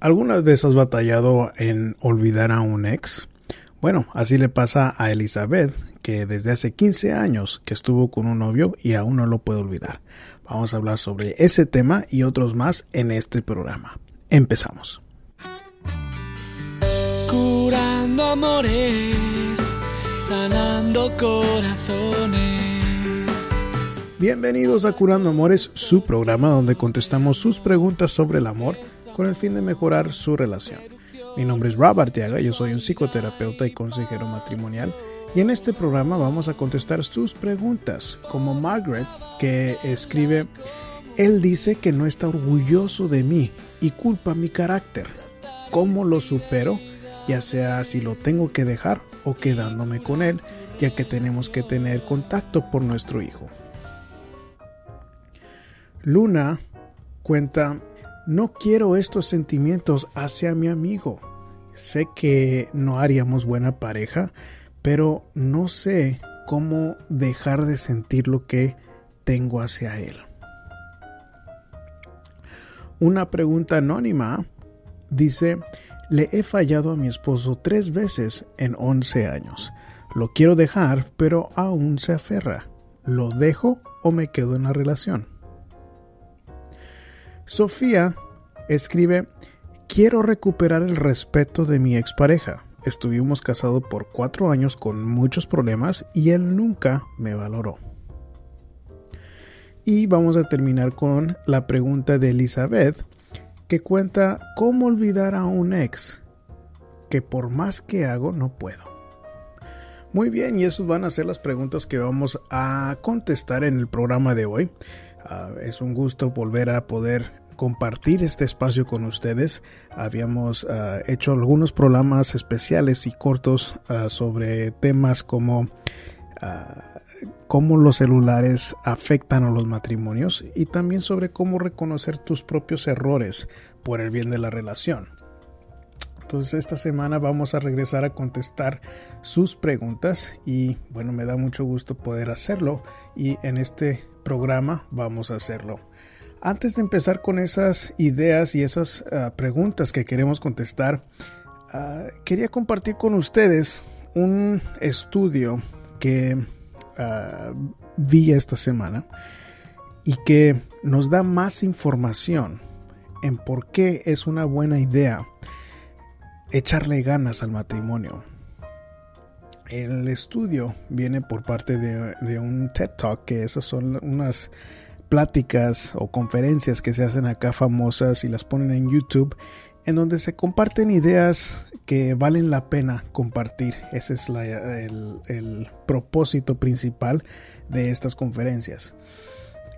¿Alguna vez has batallado en olvidar a un ex? Bueno, así le pasa a Elizabeth, que desde hace 15 años que estuvo con un novio y aún no lo puede olvidar. Vamos a hablar sobre ese tema y otros más en este programa. Empezamos. Curando amores, sanando corazones. Bienvenidos a Curando Amores, su programa donde contestamos sus preguntas sobre el amor con el fin de mejorar su relación. Mi nombre es Rob Arteaga, yo soy un psicoterapeuta y consejero matrimonial y en este programa vamos a contestar sus preguntas, como Margaret que escribe, él dice que no está orgulloso de mí y culpa mi carácter. ¿Cómo lo supero? Ya sea si lo tengo que dejar o quedándome con él, ya que tenemos que tener contacto por nuestro hijo. Luna cuenta, no quiero estos sentimientos hacia mi amigo. Sé que no haríamos buena pareja, pero no sé cómo dejar de sentir lo que tengo hacia él. Una pregunta anónima dice, le he fallado a mi esposo tres veces en 11 años. Lo quiero dejar, pero aún se aferra. ¿Lo dejo o me quedo en la relación? Sofía escribe, quiero recuperar el respeto de mi expareja. Estuvimos casados por cuatro años con muchos problemas y él nunca me valoró. Y vamos a terminar con la pregunta de Elizabeth, que cuenta cómo olvidar a un ex, que por más que hago no puedo. Muy bien, y esas van a ser las preguntas que vamos a contestar en el programa de hoy. Uh, es un gusto volver a poder compartir este espacio con ustedes. Habíamos uh, hecho algunos programas especiales y cortos uh, sobre temas como cómo los celulares afectan a los matrimonios y también sobre cómo reconocer tus propios errores por el bien de la relación. Entonces esta semana vamos a regresar a contestar sus preguntas y bueno, me da mucho gusto poder hacerlo y en este programa vamos a hacerlo. Antes de empezar con esas ideas y esas uh, preguntas que queremos contestar, uh, quería compartir con ustedes un estudio que uh, vi esta semana y que nos da más información en por qué es una buena idea echarle ganas al matrimonio. El estudio viene por parte de, de un TED Talk, que esas son unas pláticas o conferencias que se hacen acá famosas y las ponen en YouTube, en donde se comparten ideas que valen la pena compartir. Ese es el, el propósito principal de estas conferencias.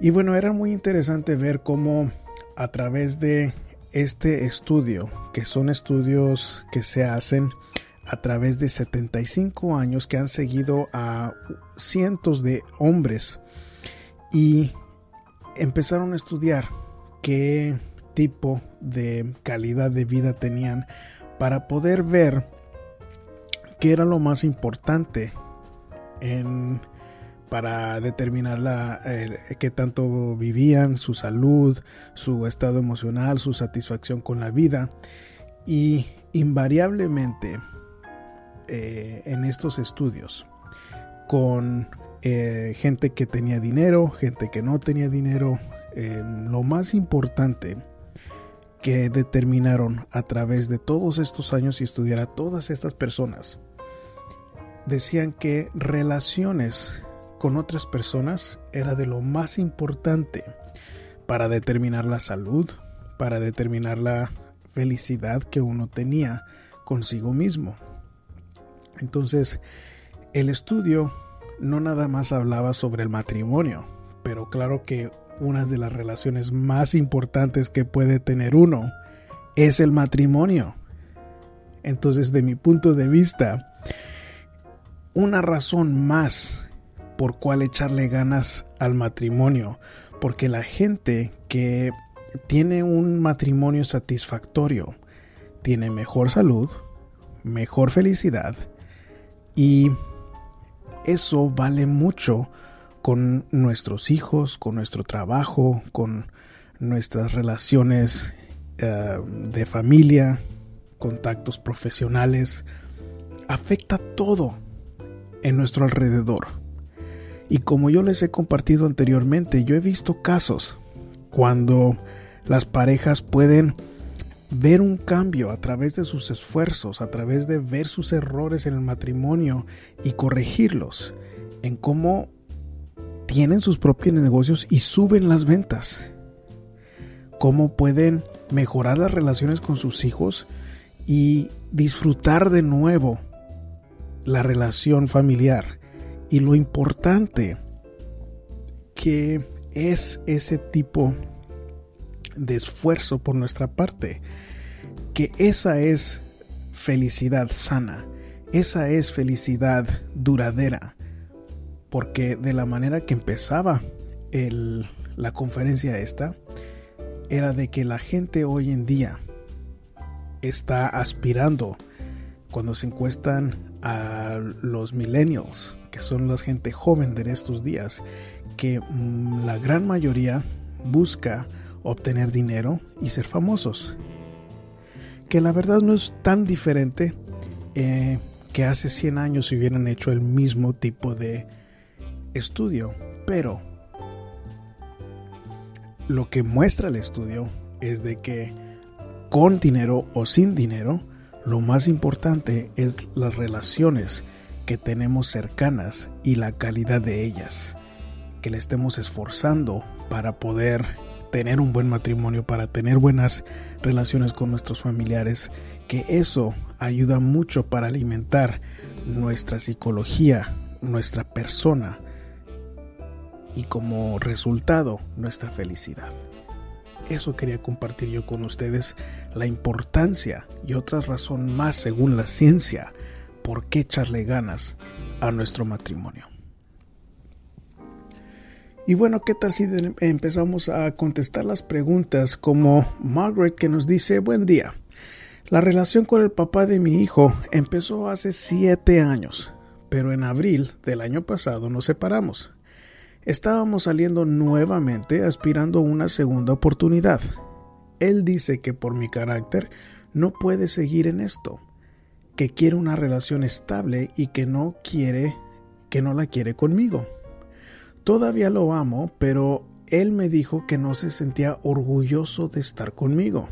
Y bueno, era muy interesante ver cómo a través de este estudio, que son estudios que se hacen a través de 75 años que han seguido a cientos de hombres y empezaron a estudiar qué tipo de calidad de vida tenían para poder ver qué era lo más importante en, para determinar la, eh, qué tanto vivían, su salud, su estado emocional, su satisfacción con la vida. Y invariablemente eh, en estos estudios, con eh, gente que tenía dinero, gente que no tenía dinero. Eh, lo más importante que determinaron a través de todos estos años y estudiar a todas estas personas, decían que relaciones con otras personas era de lo más importante para determinar la salud, para determinar la felicidad que uno tenía consigo mismo. Entonces, el estudio no nada más hablaba sobre el matrimonio, pero claro que una de las relaciones más importantes que puede tener uno es el matrimonio. Entonces, de mi punto de vista, una razón más por cual echarle ganas al matrimonio, porque la gente que tiene un matrimonio satisfactorio tiene mejor salud, mejor felicidad y eso vale mucho con nuestros hijos, con nuestro trabajo, con nuestras relaciones eh, de familia, contactos profesionales, afecta todo en nuestro alrededor. Y como yo les he compartido anteriormente, yo he visto casos cuando las parejas pueden ver un cambio a través de sus esfuerzos, a través de ver sus errores en el matrimonio y corregirlos, en cómo tienen sus propios negocios y suben las ventas, cómo pueden mejorar las relaciones con sus hijos y disfrutar de nuevo la relación familiar. Y lo importante que es ese tipo de esfuerzo por nuestra parte, que esa es felicidad sana, esa es felicidad duradera, porque de la manera que empezaba la conferencia esta, era de que la gente hoy en día está aspirando cuando se encuestan a los millennials, que son la gente joven de estos días, que mm, la gran mayoría busca obtener dinero y ser famosos. Que la verdad no es tan diferente eh, que hace 100 años si hubieran hecho el mismo tipo de estudio. Pero lo que muestra el estudio es de que con dinero o sin dinero, lo más importante es las relaciones que tenemos cercanas y la calidad de ellas. Que le estemos esforzando para poder tener un buen matrimonio, para tener buenas relaciones con nuestros familiares, que eso ayuda mucho para alimentar nuestra psicología, nuestra persona y como resultado nuestra felicidad. Eso quería compartir yo con ustedes, la importancia y otra razón más según la ciencia por qué echarle ganas a nuestro matrimonio. Y bueno, ¿qué tal si empezamos a contestar las preguntas como Margaret que nos dice, buen día. La relación con el papá de mi hijo empezó hace siete años, pero en abril del año pasado nos separamos. Estábamos saliendo nuevamente aspirando a una segunda oportunidad. Él dice que por mi carácter no puede seguir en esto, que quiere una relación estable y que no quiere que no la quiere conmigo. Todavía lo amo, pero él me dijo que no se sentía orgulloso de estar conmigo.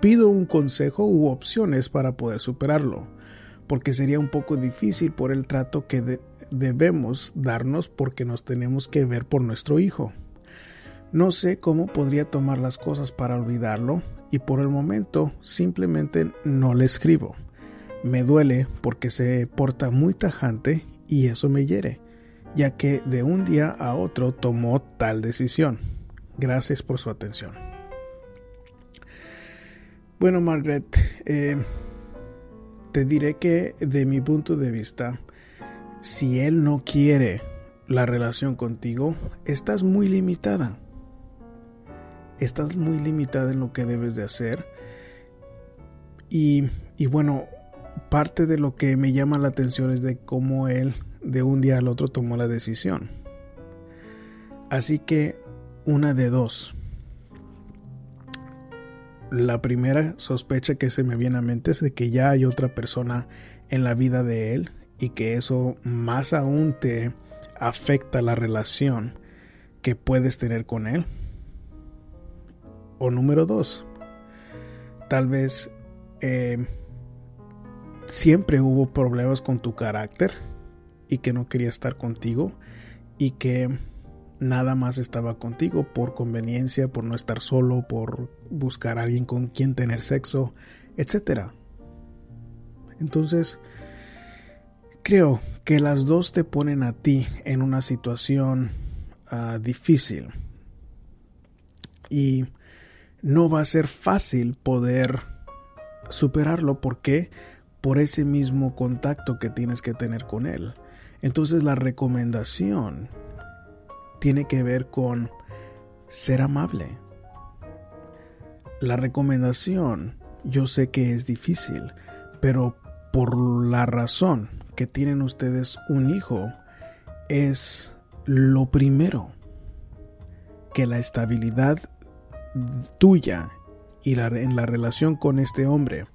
Pido un consejo u opciones para poder superarlo, porque sería un poco difícil por el trato que debemos darnos porque nos tenemos que ver por nuestro hijo. No sé cómo podría tomar las cosas para olvidarlo y por el momento simplemente no le escribo. Me duele porque se porta muy tajante y eso me hiere ya que de un día a otro tomó tal decisión. Gracias por su atención. Bueno, Margaret, eh, te diré que de mi punto de vista, si él no quiere la relación contigo, estás muy limitada. Estás muy limitada en lo que debes de hacer. Y, y bueno, parte de lo que me llama la atención es de cómo él de un día al otro tomó la decisión. Así que una de dos. La primera sospecha que se me viene a mente es de que ya hay otra persona en la vida de él y que eso más aún te afecta la relación que puedes tener con él. O número dos, tal vez eh, siempre hubo problemas con tu carácter y que no quería estar contigo y que nada más estaba contigo por conveniencia, por no estar solo, por buscar a alguien con quien tener sexo, etc. Entonces, creo que las dos te ponen a ti en una situación ah, difícil y no va a ser fácil poder superarlo porque por ese mismo contacto que tienes que tener con él. Entonces la recomendación tiene que ver con ser amable. La recomendación yo sé que es difícil, pero por la razón que tienen ustedes un hijo es lo primero que la estabilidad tuya y la, en la relación con este hombre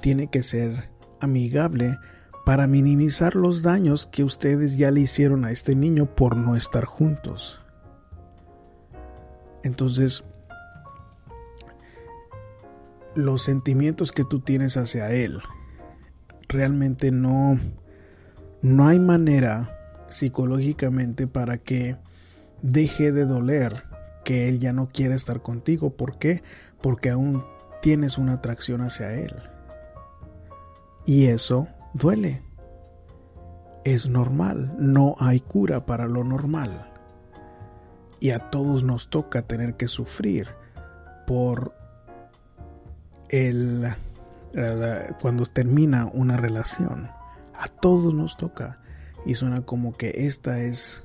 tiene que ser amigable para minimizar los daños que ustedes ya le hicieron a este niño por no estar juntos. Entonces, los sentimientos que tú tienes hacia él, realmente no, no hay manera psicológicamente para que deje de doler que él ya no quiere estar contigo. ¿Por qué? Porque aún tienes una atracción hacia él. Y eso duele. Es normal, no hay cura para lo normal. Y a todos nos toca tener que sufrir por el, cuando termina una relación. A todos nos toca. Y suena como que esta es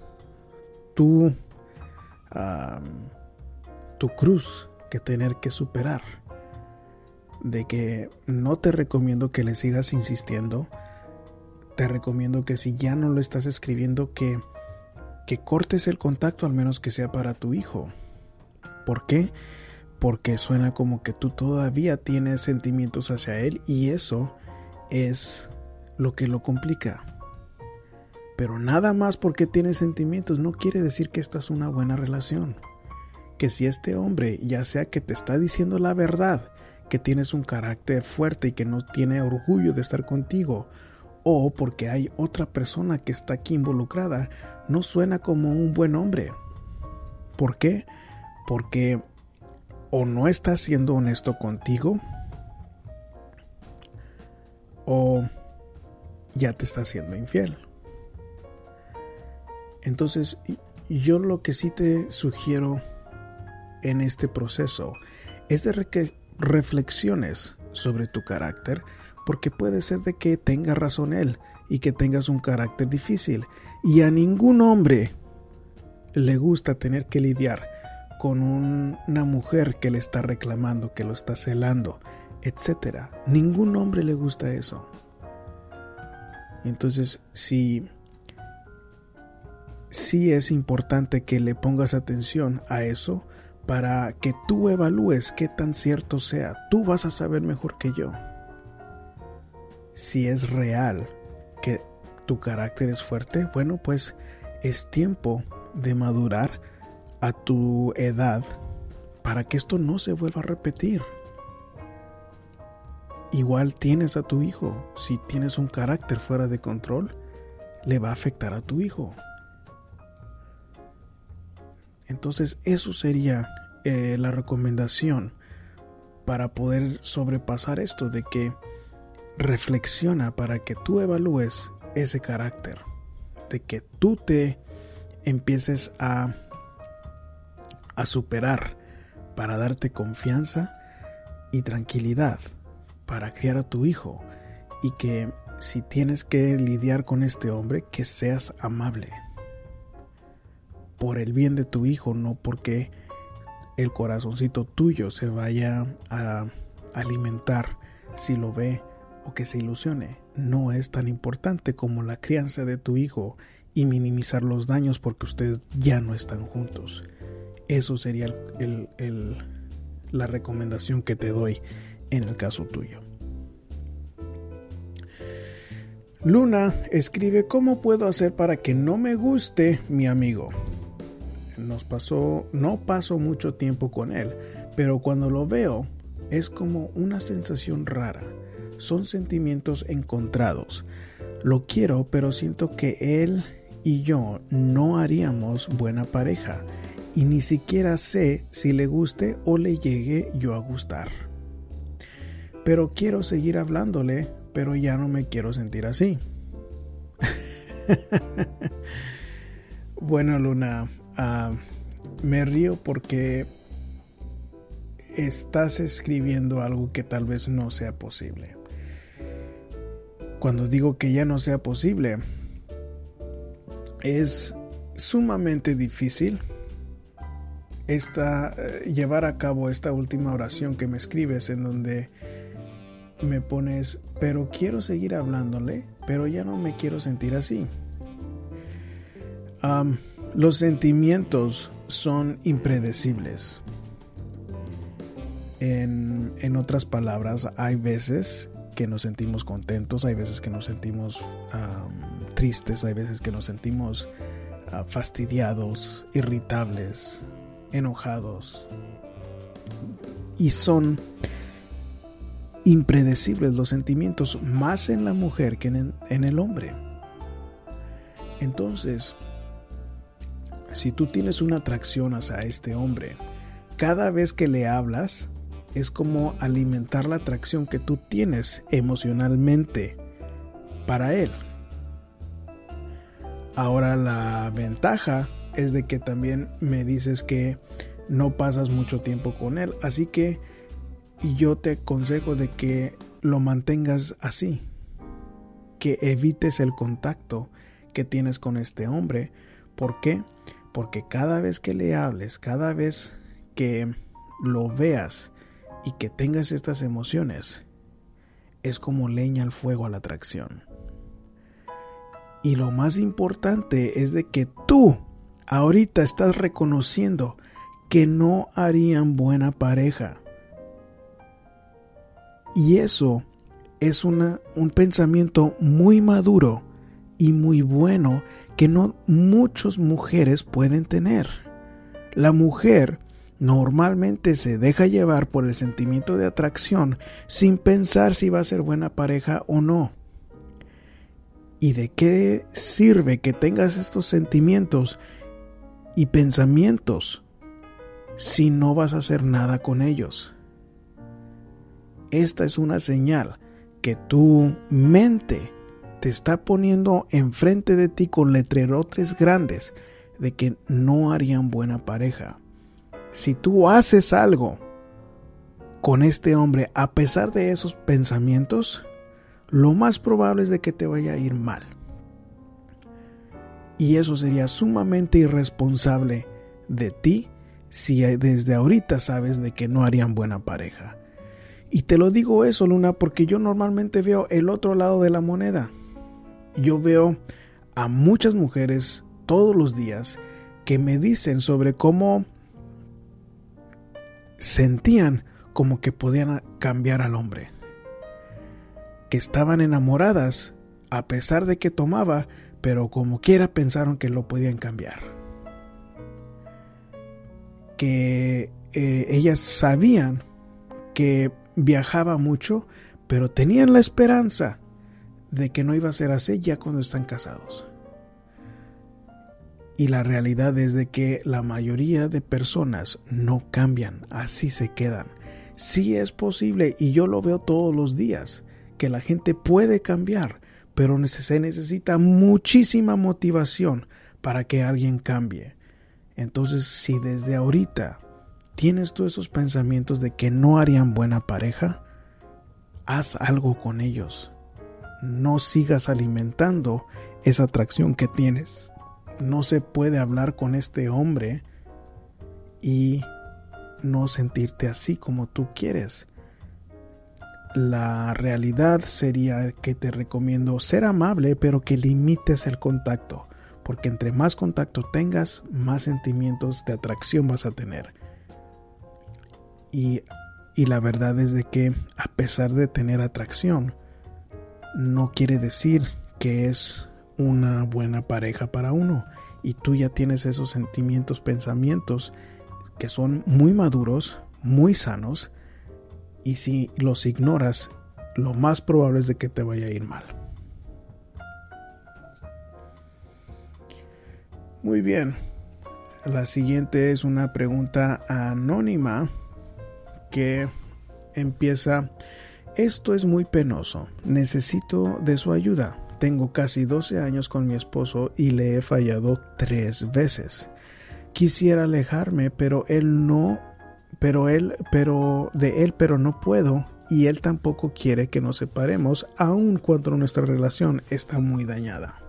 tu, tu cruz que tener que superar de que no te recomiendo que le sigas insistiendo. Te recomiendo que si ya no lo estás escribiendo, que, que cortes el contacto, al menos que sea para tu hijo. ¿Por qué? Porque suena como que tú todavía tienes sentimientos hacia él y eso es lo que lo complica. Pero nada más porque tienes sentimientos no quiere decir que esta es una buena relación. Que si este hombre, ya sea que te está diciendo la verdad, que tienes un carácter fuerte y que no tiene orgullo de estar contigo, o porque hay otra persona que está aquí involucrada, no suena como un buen hombre. ¿Por qué? Porque o no está siendo honesto contigo, o ya te está siendo infiel. Entonces, yo lo que sí te sugiero en este proceso es de reflexiones sobre tu carácter, porque puede ser de que tenga razón él y que tengas un carácter difícil. Y a ningún hombre le gusta tener que lidiar con una mujer que le está reclamando, que lo está celando, etc. Ningún hombre le gusta eso. Entonces, si sí es importante que le pongas atención a eso, para que tú evalúes qué tan cierto sea. Tú vas a saber mejor que yo si es real que tu carácter es fuerte. Bueno, pues es tiempo de madurar a tu edad para que esto no se vuelva a repetir. Igual tienes a tu hijo. Si tienes un carácter fuera de control, le va a afectar a tu hijo. Entonces eso sería eh, la recomendación para poder sobrepasar esto de que reflexiona para que tú evalúes ese carácter, de que tú te empieces a, a superar para darte confianza y tranquilidad para criar a tu hijo y que si tienes que lidiar con este hombre, que seas amable por el bien de tu hijo, no porque el corazoncito tuyo se vaya a alimentar si lo ve o que se ilusione. No es tan importante como la crianza de tu hijo y minimizar los daños porque ustedes ya no están juntos. Eso sería la recomendación que te doy en el caso tuyo. Luna escribe cómo puedo hacer para que no me guste mi amigo nos pasó, no paso mucho tiempo con él, pero cuando lo veo es como una sensación rara. Son sentimientos encontrados. Lo quiero, pero siento que él y yo no haríamos buena pareja y ni siquiera sé si le guste o le llegue yo a gustar. Pero quiero seguir hablándole, pero ya no me quiero sentir así. bueno, Luna, Ah, me río porque estás escribiendo algo que tal vez no sea posible. Cuando digo que ya no sea posible, es sumamente difícil esta, eh, llevar a cabo esta última oración que me escribes en donde me pones, pero quiero seguir hablándole, pero ya no me quiero sentir así. Los sentimientos son impredecibles. En, en, otras palabras, hay veces que nos sentimos contentos, hay veces que nos sentimos tristes, hay veces que nos sentimos uh, fastidiados, irritables, enojados. Y son impredecibles los sentimientos, más en la mujer que en, en el hombre. Entonces, si tú tienes una atracción hacia este hombre, cada vez que le hablas, es como alimentar la atracción que tú tienes emocionalmente para él. Ahora la ventaja es de que también me dices que no pasas mucho tiempo con él, así que yo te aconsejo de que lo mantengas así, que evites el contacto que tienes con este hombre. ¿Por qué? Porque cada vez que le hables, cada vez que lo veas y que tengas estas emociones, es como leña al fuego a la atracción. Y lo más importante es de que tú ahorita estás reconociendo que no harían buena pareja. Y eso es un pensamiento muy maduro y muy bueno que no muchas mujeres pueden tener. La mujer normalmente se deja llevar por el sentimiento de atracción sin pensar si va a ser buena pareja o no. ¿Y de qué sirve que tengas estos sentimientos y pensamientos si no vas a hacer nada con ellos? Esta es una señal que tu mente te está poniendo enfrente de ti con letrerotes grandes de que no harían buena pareja si tú haces algo con este hombre a pesar de esos pensamientos, lo más probable es de que te vaya a ir mal. Y eso sería sumamente irresponsable de ti si desde ahorita sabes de que no harían buena pareja. Y te lo digo eso, Luna, porque yo normalmente veo el otro lado de la moneda. Yo veo a muchas mujeres todos los días que me dicen sobre cómo sentían como que podían cambiar al hombre, que estaban enamoradas a pesar de que tomaba, pero como quiera pensaron que lo podían cambiar. Que eh, ellas sabían que viajaba mucho, pero tenían la esperanza de que no iba a ser así ya cuando están casados. Y la realidad es de que la mayoría de personas no cambian, así se quedan. Sí es posible, y yo lo veo todos los días, que la gente puede cambiar, pero se necesita muchísima motivación para que alguien cambie. Entonces, si desde ahorita tienes todos esos pensamientos de que no harían buena pareja, haz algo con ellos. No sigas alimentando esa atracción que tienes no se puede hablar con este hombre y no sentirte así como tú quieres. La realidad sería que te recomiendo ser amable, pero que limites el contacto, porque entre más contacto tengas, más sentimientos de atracción vas a tener. Y, y la verdad es de que a pesar de tener atracción, no quiere decir que es una buena pareja para uno y tú ya tienes esos sentimientos, pensamientos que son muy maduros, muy sanos y si los ignoras, lo más probable es de que te vaya a ir mal. Muy bien. La siguiente es una pregunta anónima que empieza, esto es muy penoso, necesito de su ayuda. Tengo casi 12 años con mi esposo y le he fallado tres veces. Quisiera alejarme, pero él no, pero él, pero de él, pero no puedo y él tampoco quiere que nos separemos, aun cuando nuestra relación está muy dañada.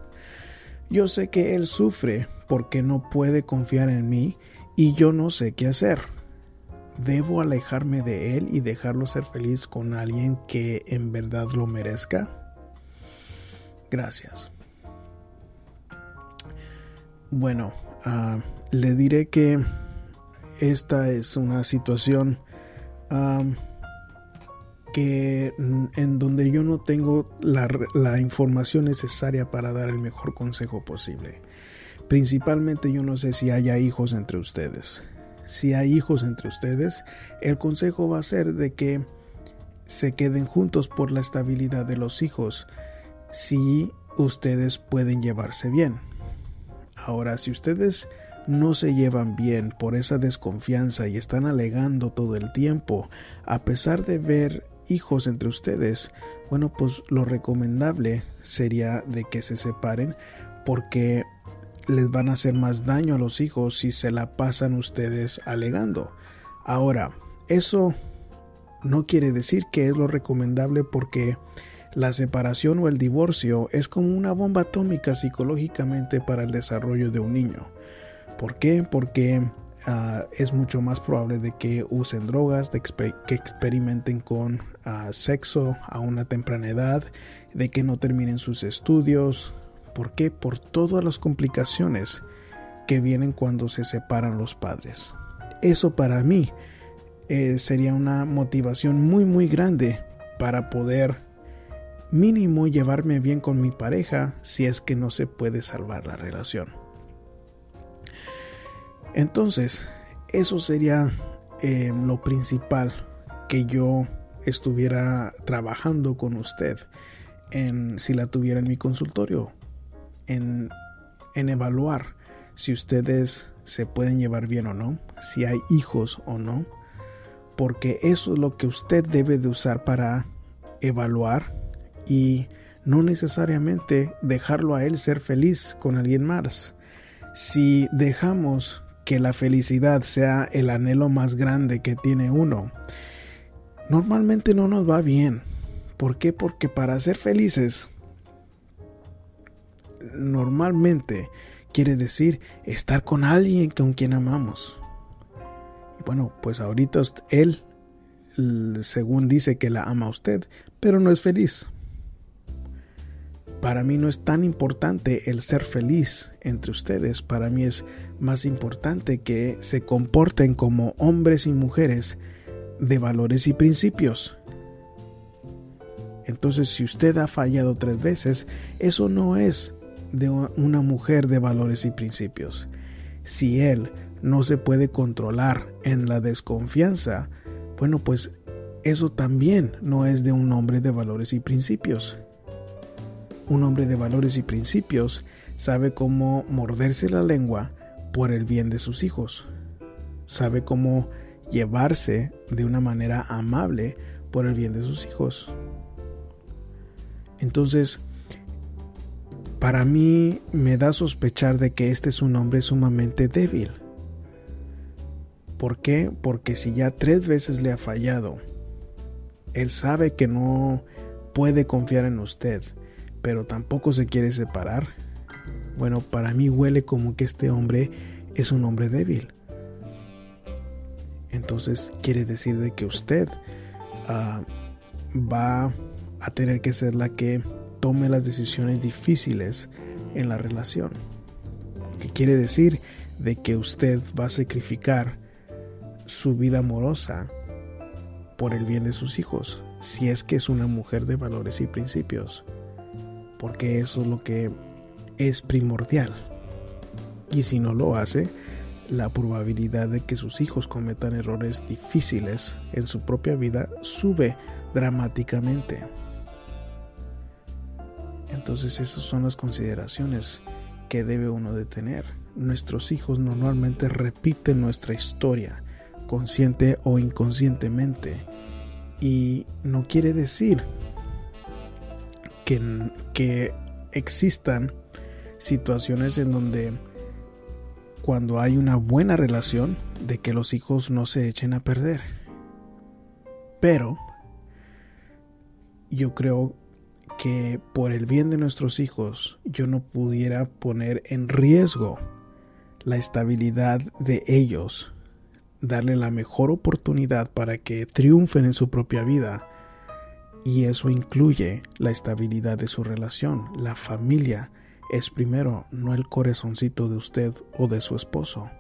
Yo sé que él sufre porque no puede confiar en mí y yo no sé qué hacer. ¿Debo alejarme de él y dejarlo ser feliz con alguien que en verdad lo merezca? Gracias. Bueno, ah, le diré que esta es una situación que en donde yo no tengo la, la, información necesaria para dar el mejor consejo posible. Principalmente yo no sé si haya hijos entre ustedes. Si hay hijos entre ustedes, el consejo va a ser de que se queden juntos por la estabilidad de los hijos, si ustedes pueden llevarse bien. Ahora, si ustedes no se llevan bien por esa desconfianza y están alegando todo el tiempo, a pesar de ver hijos entre ustedes, bueno, pues lo recomendable sería de que se separen porque les van a hacer más daño a los hijos si se la pasan ustedes alegando. Ahora, eso no quiere decir que es lo recomendable porque la separación o el divorcio es como una bomba atómica psicológicamente para el desarrollo de un niño. ¿Por qué? Porque ah, es mucho más probable de que usen drogas, de que experimenten con ah, sexo a una temprana edad, de que no terminen sus estudios. ¿Por qué? Por todas las complicaciones que vienen cuando se separan los padres. Eso para mí eh, sería una motivación muy muy grande para poder mínimo llevarme bien con mi pareja si es que no se puede salvar la relación. Entonces, eso sería eh, lo principal que yo estuviera trabajando con usted en si la tuviera en mi consultorio en, evaluar si ustedes se pueden llevar bien o no si hay hijos o no porque eso es lo que usted debe de usar para evaluar y no necesariamente dejarlo a él ser feliz con alguien más. Si dejamos que la felicidad sea el anhelo más grande que tiene uno, normalmente no nos va bien. ¿Por qué? Porque para ser felices, normalmente quiere decir estar con alguien con quien amamos bueno, pues ahorita él, según dice que la ama a usted, pero no es feliz. Para mí no es tan importante el ser feliz entre ustedes, para mí es más importante que se comporten como hombres y mujeres de valores y principios. Entonces, si usted ha fallado tres veces, eso no es de una mujer de valores y principios. Si él no se puede controlar en la desconfianza, bueno, pues eso también no es de un hombre de valores y principios. Un hombre de valores y principios sabe cómo morderse la lengua por el bien de sus hijos. Sabe cómo llevarse de una manera amable por el bien de sus hijos. Entonces, para mí me da sospechar de que este es un hombre sumamente débil ¿Por qué? Porque si ya tres veces le ha fallado, él sabe que no puede confiar en usted, pero tampoco se quiere separar. Bueno, para mí huele como que este hombre es un hombre débil. Entonces quiere decir de que usted ah, va a tener que ser la que tome las decisiones difíciles en la relación. ¿Qué quiere decir? De que usted va a sacrificar su vida amorosa por el bien de sus hijos, si es que es una mujer de valores y principios, porque eso es lo que es primordial. Y si no lo hace, la probabilidad de que sus hijos cometan errores difíciles en su propia vida sube dramáticamente. Entonces esas son las consideraciones que debe uno de tener. Nuestros hijos normalmente repiten nuestra historia consciente o inconscientemente. Y no quiere decir que, que existan situaciones en donde cuando hay una buena relación de que los hijos no se echen a perder. Pero yo creo que por el bien de nuestros hijos yo no pudiera poner en riesgo la estabilidad de ellos darle la mejor oportunidad para que triunfen en su propia vida. Y eso incluye la estabilidad de su relación. La familia es primero, no el corazoncito de usted o de su esposo.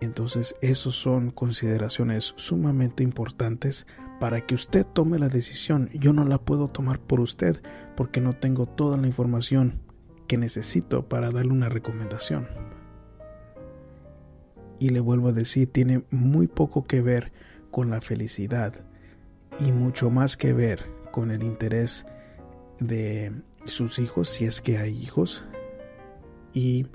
Entonces, esos son consideraciones sumamente importantes para que usted tome la decisión. Yo no la puedo tomar por usted porque no tengo toda la información que necesito para darle una recomendación. Y le vuelvo a decir, tiene muy poco que ver con la felicidad y mucho más que ver con el interés de sus hijos, si es que hay hijos, y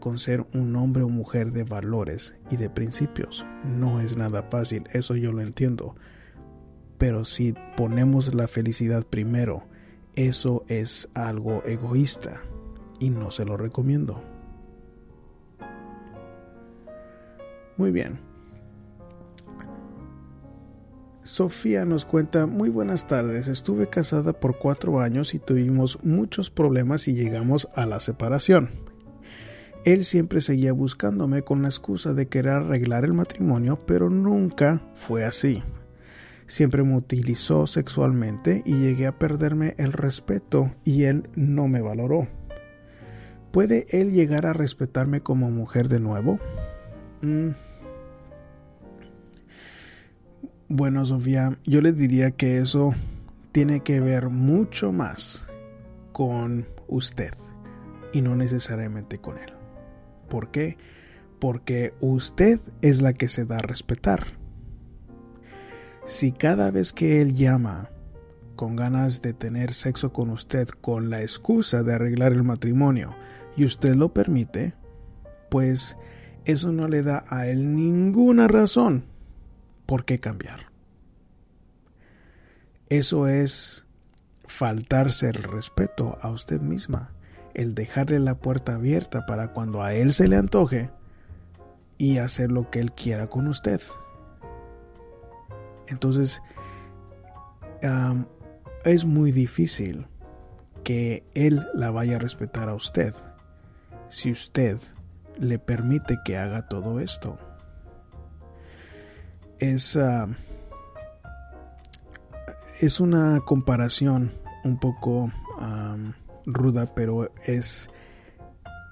con ser un hombre o mujer de valores y de principios. No es nada fácil, eso yo lo entiendo. Pero si ponemos la felicidad primero, eso es algo egoísta y no se lo recomiendo. Muy bien. Sofía nos cuenta, muy buenas tardes, estuve casada por cuatro años y tuvimos muchos problemas y llegamos a la separación. Él siempre seguía buscándome con la excusa de querer arreglar el matrimonio, pero nunca fue así. Siempre me utilizó sexualmente y llegué a perderme el respeto y él no me valoró. ¿Puede él llegar a respetarme como mujer de nuevo? Mm. Bueno, Sofía, yo le diría que eso tiene que ver mucho más con usted y no necesariamente con él. ¿Por qué? Porque usted es la que se da a respetar. Si cada vez que él llama con ganas de tener sexo con usted con la excusa de arreglar el matrimonio y usted lo permite, pues eso no le da a él ninguna razón por qué cambiar. Eso es faltarse el respeto a usted misma el dejarle la puerta abierta para cuando a él se le antoje y hacer lo que él quiera con usted. Entonces, es muy difícil que él la vaya a respetar a usted si usted le permite que haga todo esto. Es, es una comparación un poco ruda, pero es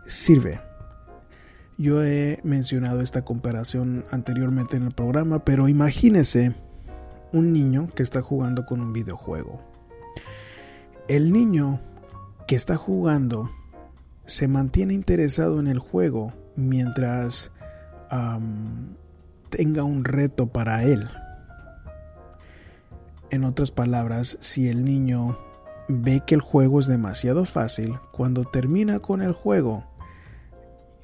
sirve. Yo he mencionado esta comparación anteriormente en el programa, pero imagínese un niño que está jugando con un videojuego. El niño que está jugando se mantiene interesado en el juego mientras tenga un reto para él. En otras palabras, si el niño ve que el juego es demasiado fácil, cuando termina con el juego,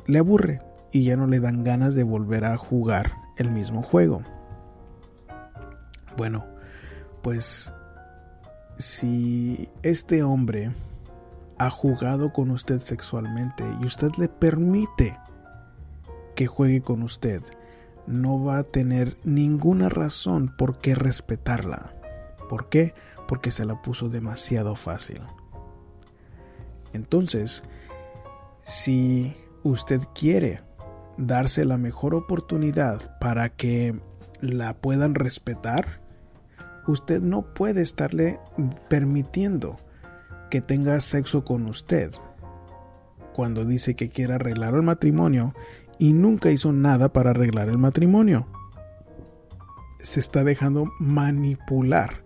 le aburre y ya no le dan ganas de volver a jugar el mismo juego. Bueno, pues si este hombre ha jugado con usted sexualmente y usted le permite que juegue con usted, no va a tener ninguna razón por qué respetarla. ¿Por qué? porque se la puso demasiado fácil. Entonces, si usted quiere darse la mejor oportunidad para que la puedan respetar, usted no puede estarle permitiendo que tenga sexo con usted cuando dice que quiere arreglar el matrimonio y nunca hizo nada para arreglar el matrimonio. Se está dejando manipular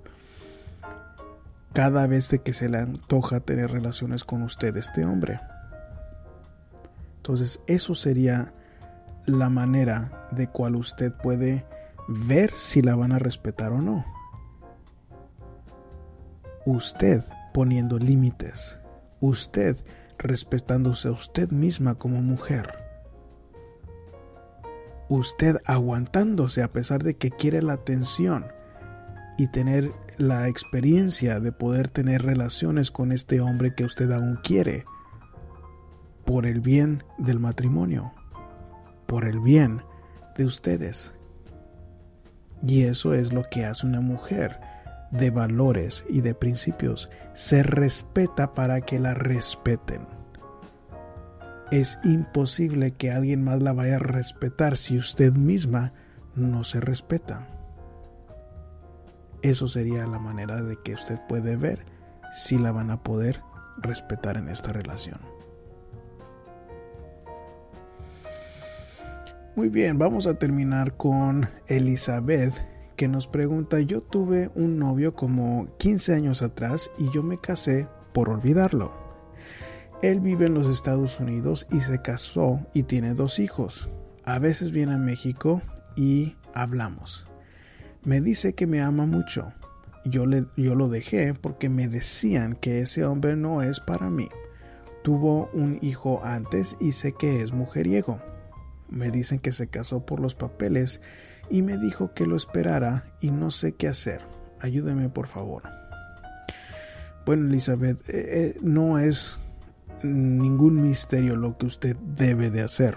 cada vez de que se le antoja tener relaciones con usted este hombre. Entonces eso sería la manera de cual usted puede ver si la van a respetar o no. Usted poniendo límites. Usted respetándose a usted misma como mujer. Usted aguantándose a pesar de que quiere la atención y tener la experiencia de poder tener relaciones con este hombre que usted aún quiere por el bien del matrimonio, por el bien de ustedes. Y eso es lo que hace una mujer de valores y de principios. Se respeta para que la respeten. Es imposible que alguien más la vaya a respetar si usted misma no se respeta. Eso sería la manera de que usted puede ver si la van a poder respetar en esta relación. Muy bien, vamos a terminar con Elizabeth que nos pregunta, yo tuve un novio como 15 años atrás y yo me casé por olvidarlo. Él vive en los Estados Unidos y se casó y tiene dos hijos. A veces viene a México y hablamos. Me dice que me ama mucho. Yo, le, yo lo dejé porque me decían que ese hombre no es para mí. Tuvo un hijo antes y sé que es mujeriego. Me dicen que se casó por los papeles y me dijo que lo esperara y no sé qué hacer. Ayúdeme por favor. Bueno, Elizabeth, eh, eh, no es ningún misterio lo que usted debe de hacer.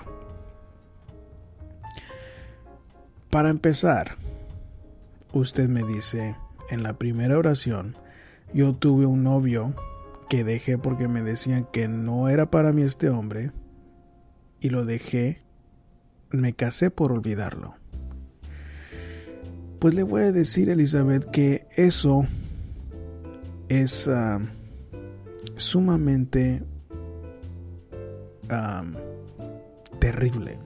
Para empezar, usted me dice en la primera oración, yo tuve un novio que dejé porque me decían que no era para mí este hombre y lo dejé, me casé por olvidarlo. Pues le voy a decir, Elizabeth, que eso es ah, sumamente terrible.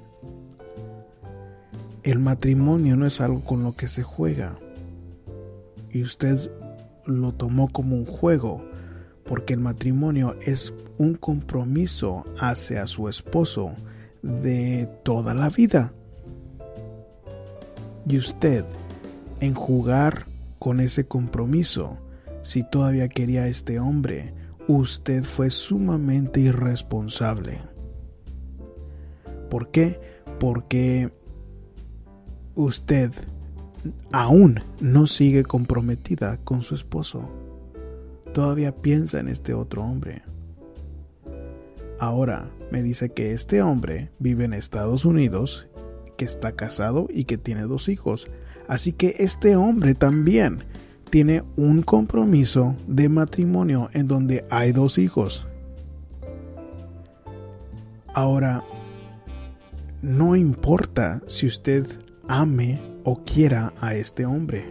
El matrimonio no es algo con lo que se juega. Y usted lo tomó como un juego, porque el matrimonio es un compromiso hacia su esposo de toda la vida. Y usted en jugar con ese compromiso. Si todavía quería a este hombre, usted fue sumamente irresponsable. ¿Por qué? Porque usted aún no sigue comprometida con su esposo. Todavía piensa en este otro hombre. Ahora me dice que este hombre vive en Estados Unidos, que está casado y que tiene dos hijos. Así que este hombre también tiene un compromiso de matrimonio en donde hay dos hijos. Ahora, no importa si usted ame o quiera a este hombre.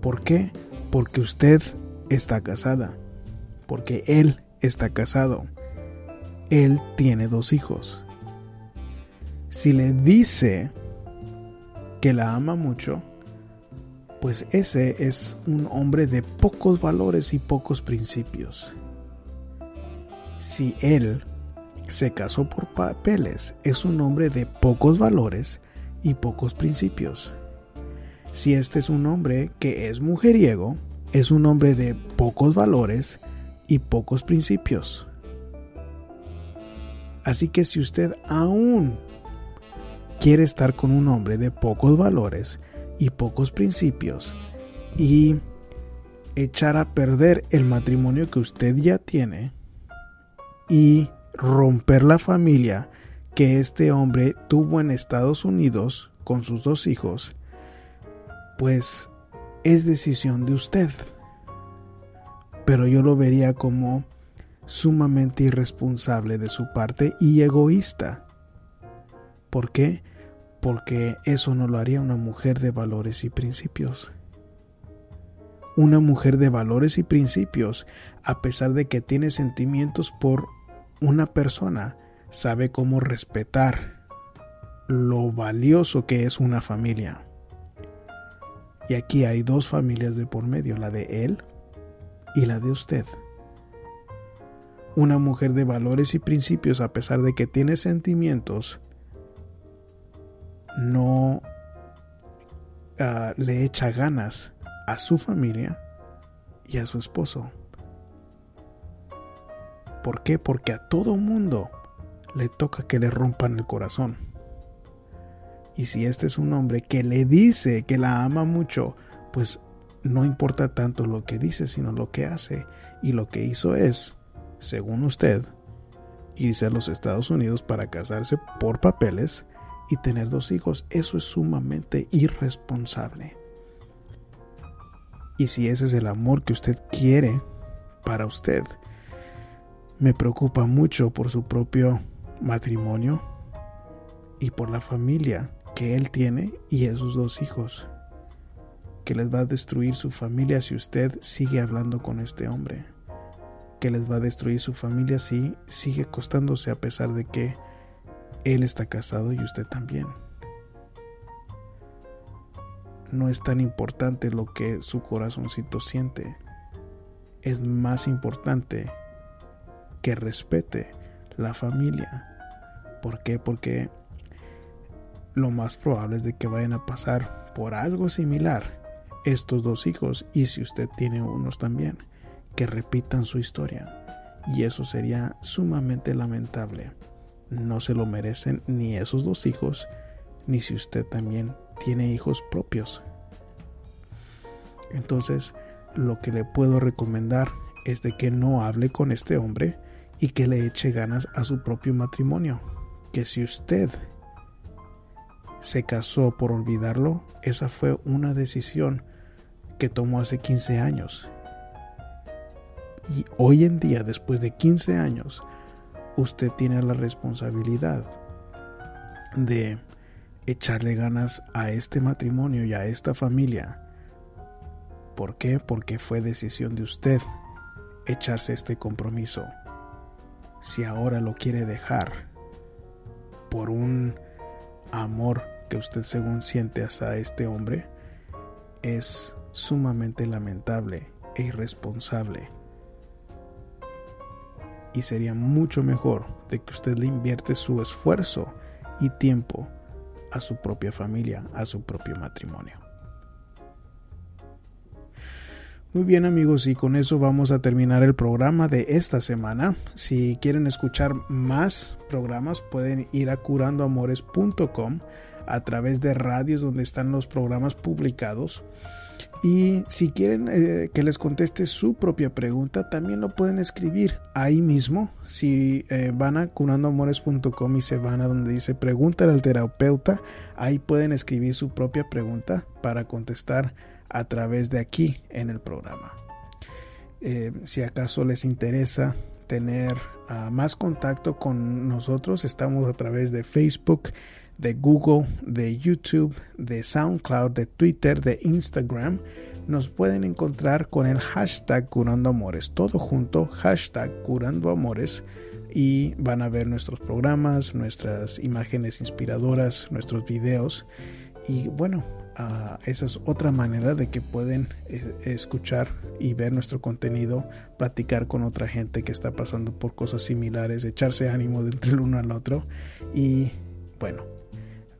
¿Por qué? Porque usted está casada. Porque él está casado. Él tiene dos hijos. Si le dice que la ama mucho, pues ese es un hombre de pocos valores y pocos principios. Si él se casó por papeles, es un hombre de pocos valores y pocos principios. Si este es un hombre que es mujeriego, es un hombre de pocos valores y pocos principios. Así que si usted aún quiere estar con un hombre de pocos valores y pocos principios y echar a perder el matrimonio que usted ya tiene y romper la familia que este hombre tuvo en Estados Unidos con sus dos hijos, pues es decisión de usted. Pero yo lo vería como sumamente irresponsable de su parte y egoísta. ¿Por qué? Porque eso no lo haría una mujer de valores y principios. Una mujer de valores y principios, a pesar de que tiene sentimientos por una persona, sabe cómo respetar lo valioso que es una familia. Y aquí hay dos familias de por medio, la de él y la de usted. Una mujer de valores y principios, a pesar de que tiene sentimientos, no ah, le echa ganas a su familia y a su esposo. ¿Por qué? Porque a todo mundo le toca que le rompan el corazón. Y si este es un hombre que le dice que la ama mucho, pues no importa tanto lo que dice, sino lo que hace. Y lo que hizo es, según usted, irse a los Estados Unidos para casarse por papeles y tener dos hijos, eso es sumamente irresponsable. Y si ese es el amor que usted quiere para usted, me preocupa mucho por su propio matrimonio y por la familia que él tiene y esos dos hijos, que les va a destruir su familia si usted sigue hablando con este hombre, que les va a destruir su familia si sigue acostándose a pesar de que Él está casado y usted también. No es tan importante lo que su corazoncito siente. Es más importante que respete la familia. ¿Por qué? Porque lo más probable es de que vayan a pasar por algo similar estos dos hijos y si usted tiene unos también, que repitan su historia. Y eso sería sumamente lamentable. No se lo merecen ni esos dos hijos, ni si usted también tiene hijos propios. Entonces, lo que le puedo recomendar es de que no hable con este hombre y que le eche ganas a su propio matrimonio. Que si usted se casó por olvidarlo, esa fue una decisión que tomó hace 15 años. Y hoy en día, después de 15 años, usted tiene la responsabilidad de echarle ganas a este matrimonio y a esta familia. ¿Por qué? Porque fue decisión de usted echarse este compromiso. Si ahora lo quiere dejar por un amor que usted según siente hacia este hombre, es sumamente lamentable e irresponsable. Y sería mucho mejor de que usted le invierte su esfuerzo y tiempo a su propia familia, a su propio matrimonio. Muy bien amigos y con eso vamos a terminar el programa de esta semana. Si quieren escuchar más programas pueden ir a curandoamores.com a través de radios donde están los programas publicados y si quieren eh, que les conteste su propia pregunta, también lo pueden escribir ahí mismo. Si eh, van a curandoamores.com y se van a donde dice pregunta al terapeuta, ahí pueden escribir su propia pregunta para contestar a través de aquí en el programa. Eh, si acaso les interesa tener ah, más contacto con nosotros, estamos a través de Facebook de Google, de YouTube, de SoundCloud, de Twitter, de Instagram, nos pueden encontrar con el hashtag Curando Amores, todo junto, hashtag Curando Amores, y van a ver nuestros programas, nuestras imágenes inspiradoras, nuestros videos, y bueno, uh, esa es otra manera de que pueden eh, escuchar y ver nuestro contenido, platicar con otra gente que está pasando por cosas similares, echarse ánimo de entre el uno al otro, y bueno,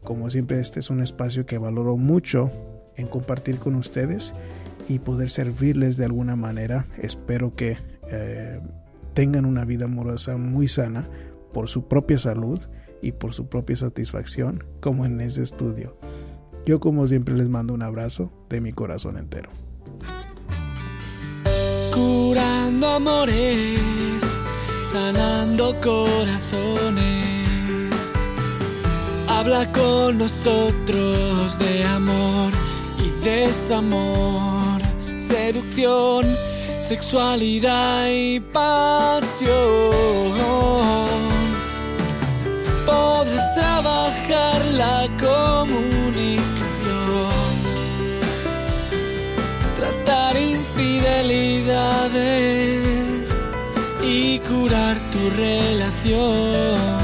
como siempre, este es un espacio que valoro mucho en compartir con ustedes y poder servirles de alguna manera. Espero que eh, tengan una vida amorosa muy sana por su propia salud y por su propia satisfacción, como en ese estudio. Yo como siempre les mando un abrazo de mi corazón entero. Curando amores, sanando corazones Habla con nosotros de amor y desamor, seducción, sexualidad y pasión. Podrás trabajar la comunicación, tratar infidelidades y curar tu relación